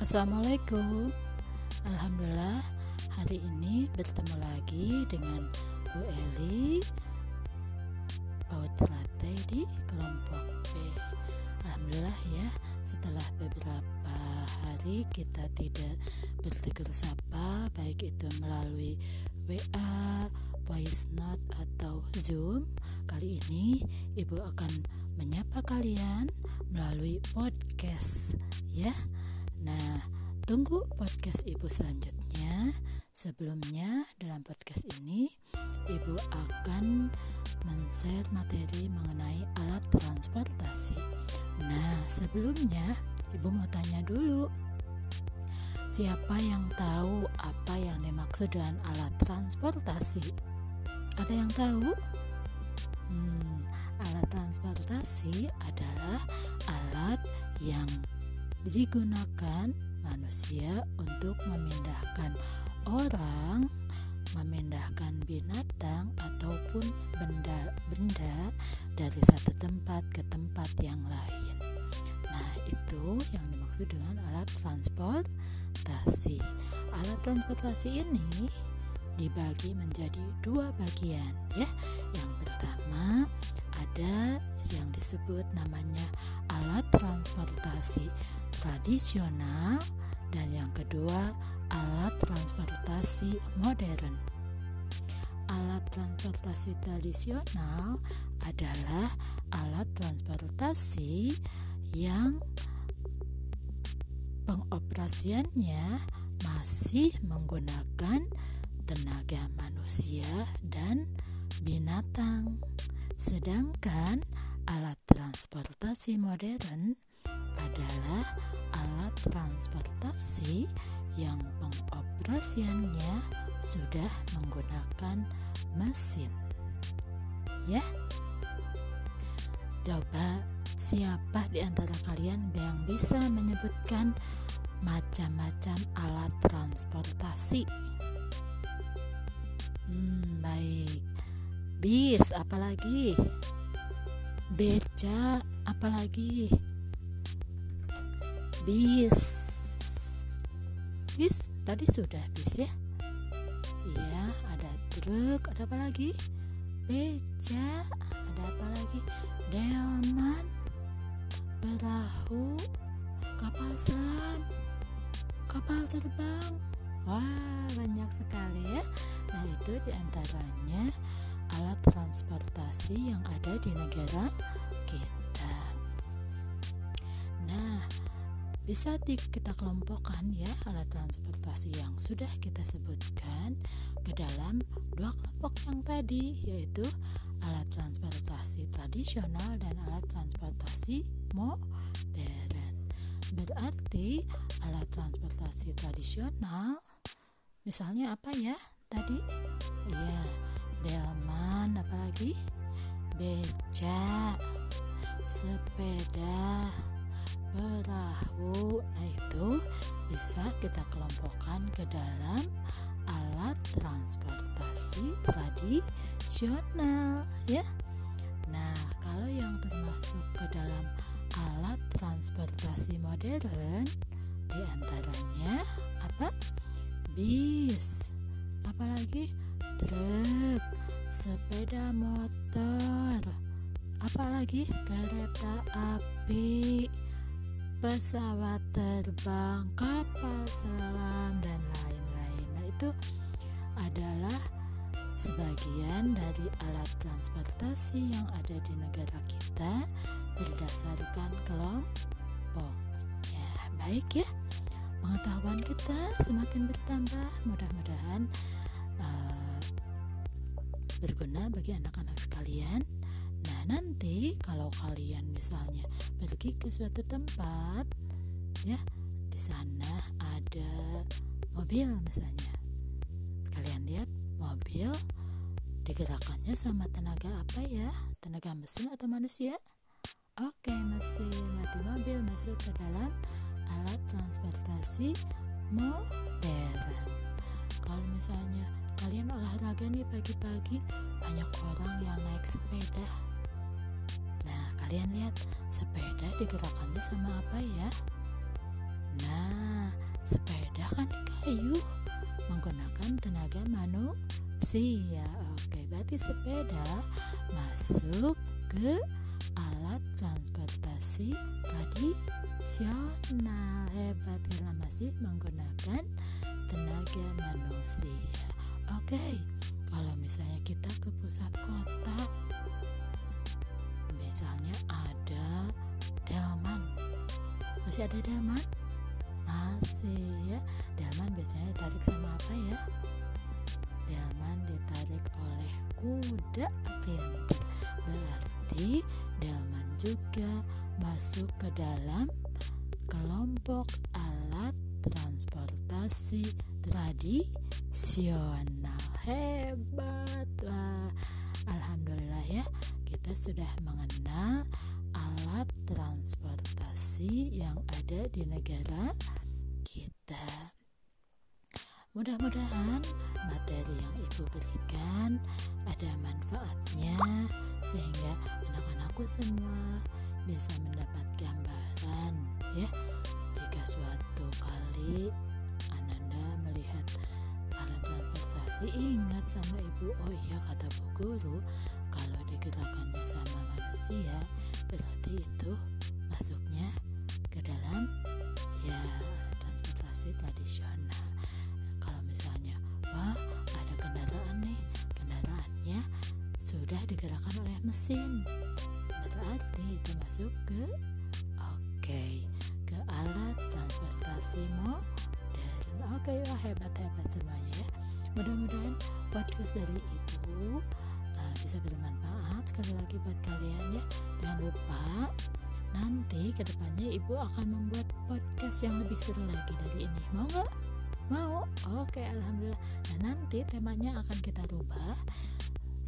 Assalamualaikum. Alhamdulillah hari ini bertemu lagi dengan Bu Eli Paut Latte di kelompok B. Alhamdulillah ya setelah beberapa hari kita tidak bertegur sapa baik itu melalui WA, voice note atau Zoom Kali ini Ibu akan menyapa kalian melalui podcast ya Nah, tunggu podcast Ibu selanjutnya. Sebelumnya, dalam podcast ini, Ibu akan men-share materi mengenai alat transportasi. Nah, sebelumnya, Ibu mau tanya dulu. Siapa yang tahu apa yang dimaksud dengan alat transportasi? Ada yang tahu? Hmm, alat transportasi adalah alat yang digunakan manusia untuk memindahkan orang, memindahkan binatang ataupun benda-benda dari satu tempat ke tempat yang lain. Nah, itu yang dimaksud dengan alat transportasi. Alat transportasi ini dibagi menjadi dua bagian ya. Yang pertama ada yang disebut namanya alat transportasi tradisional dan yang kedua alat transportasi modern. Alat transportasi tradisional adalah alat transportasi yang pengoperasiannya masih menggunakan tenaga manusia dan binatang. Sedangkan alat transportasi modern adalah alat transportasi yang pengoperasiannya sudah menggunakan mesin. Ya. Coba siapa di antara kalian yang bisa menyebutkan macam-macam alat transportasi? Hmm, baik. Bis apalagi? Beca apalagi? Bis bis tadi sudah bis ya? Iya ada truk ada apa lagi? Beca ada apa lagi? Delman perahu kapal selam kapal terbang. Wah banyak sekali ya. Nah itu di antaranya alat transportasi yang ada di negara kita bisa kita kelompokkan ya alat transportasi yang sudah kita sebutkan ke dalam dua kelompok yang tadi yaitu alat transportasi tradisional dan alat transportasi modern. Berarti alat transportasi tradisional misalnya apa ya tadi? Ya, delman apalagi? Beca, sepeda, perahu. Nah, itu bisa kita kelompokkan ke dalam alat transportasi tradisional ya. Nah, kalau yang termasuk ke dalam alat transportasi modern di antaranya apa? Bis, apalagi truk, sepeda motor, apalagi kereta api, pesawat terbang, kapal selam, dan lain-lain. Nah, itu adalah sebagian dari alat transportasi yang ada di negara kita berdasarkan kelompoknya. Baik ya, pengetahuan kita semakin bertambah. Mudah-mudahan uh, berguna bagi anak-anak sekalian nanti kalau kalian misalnya pergi ke suatu tempat, ya, di sana ada mobil misalnya. Kalian lihat mobil digerakannya sama tenaga apa ya? Tenaga mesin atau manusia? Oke, mesin. Mati mobil masuk ke dalam alat transportasi modern. Kalau misalnya kalian olahraga nih pagi-pagi, banyak orang yang naik sepeda Kalian lihat sepeda digerakkannya sama apa ya? Nah, sepeda kan kayu menggunakan tenaga manusia. Oke, berarti sepeda masuk ke alat transportasi tradisional. Hebat karena masih menggunakan tenaga manusia. Oke, kalau misalnya kita ke pusat kota, misalnya ada delman, masih ada delman? Masih ya, delman biasanya ditarik sama apa ya? Delman ditarik oleh kuda pintar. Berarti delman juga masuk ke dalam kelompok alat transportasi tradisional hebat wah alhamdulillah ya kita sudah mengenal alat transportasi yang ada di negara kita. Mudah-mudahan materi yang ibu berikan ada manfaatnya sehingga anak-anakku semua bisa mendapat gambaran ya. Jika suatu kali alat transportasi ingat sama ibu. Oh iya kata bu guru kalau digerakkannya sama manusia berarti itu masuknya ke dalam ya alat transportasi tradisional. Kalau misalnya wah ada kendaraan nih kendaraannya sudah digerakkan oleh mesin berarti itu masuk ke oke okay, ke alat transportasi modern oke okay, wah hebat hebat semuanya ya. Mudah-mudahan podcast dari ibu uh, bisa bermanfaat sekali lagi buat kalian ya. Jangan lupa nanti ke depannya ibu akan membuat podcast yang lebih seru lagi dari ini. Mau nggak? Mau? Oke alhamdulillah. Nah nanti temanya akan kita rubah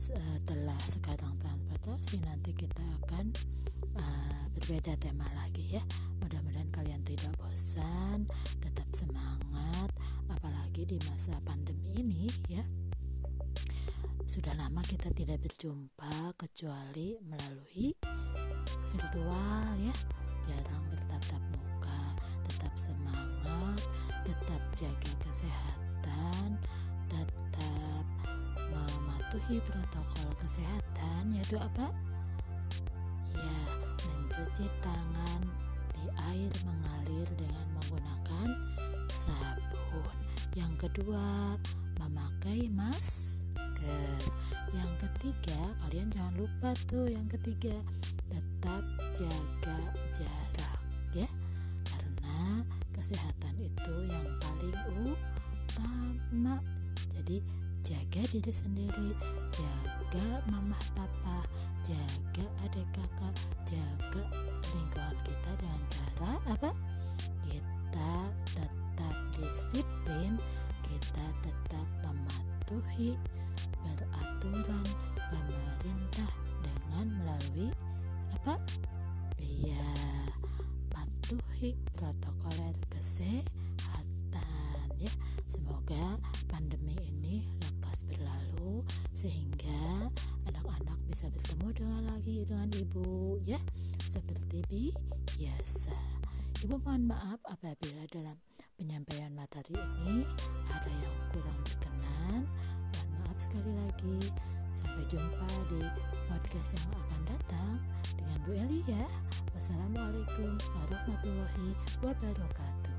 setelah sekarang transportasi nanti kita akan uh, berbeda tema lagi ya. Mudah-mudahan kalian tidak bosan tetap semangat apalagi di masa pandemi ini ya. Sudah lama kita tidak berjumpa kecuali melalui virtual ya. Jarang bertatap muka tetap semangat tetap jaga kesehatan tetap mematuhi protokol kesehatan yaitu apa? Ya mencuci tangan di air mengalir dengan menggunakan sabun. Yang kedua memakai masker. Yang ketiga kalian jangan lupa tuh yang ketiga tetap jaga jarak ya. Karena kesehatan itu yang paling utama. Jadi jaga diri sendiri jaga mama papa jaga adik kakak jaga lingkungan kita dengan cara apa? Kita tetap disiplin kita tetap mematuhi peraturan pemerintah dengan melalui apa? Iya patuhi protokol kesehatan ya. Semoga pandemi ini berlalu sehingga anak-anak bisa bertemu dengan lagi dengan ibu ya. Seperti biasa. Ibu mohon maaf apabila dalam penyampaian materi ini ada yang kurang berkenan. Mohon maaf sekali lagi. Sampai jumpa di podcast yang akan datang dengan Bu Eli ya. Wassalamualaikum warahmatullahi wabarakatuh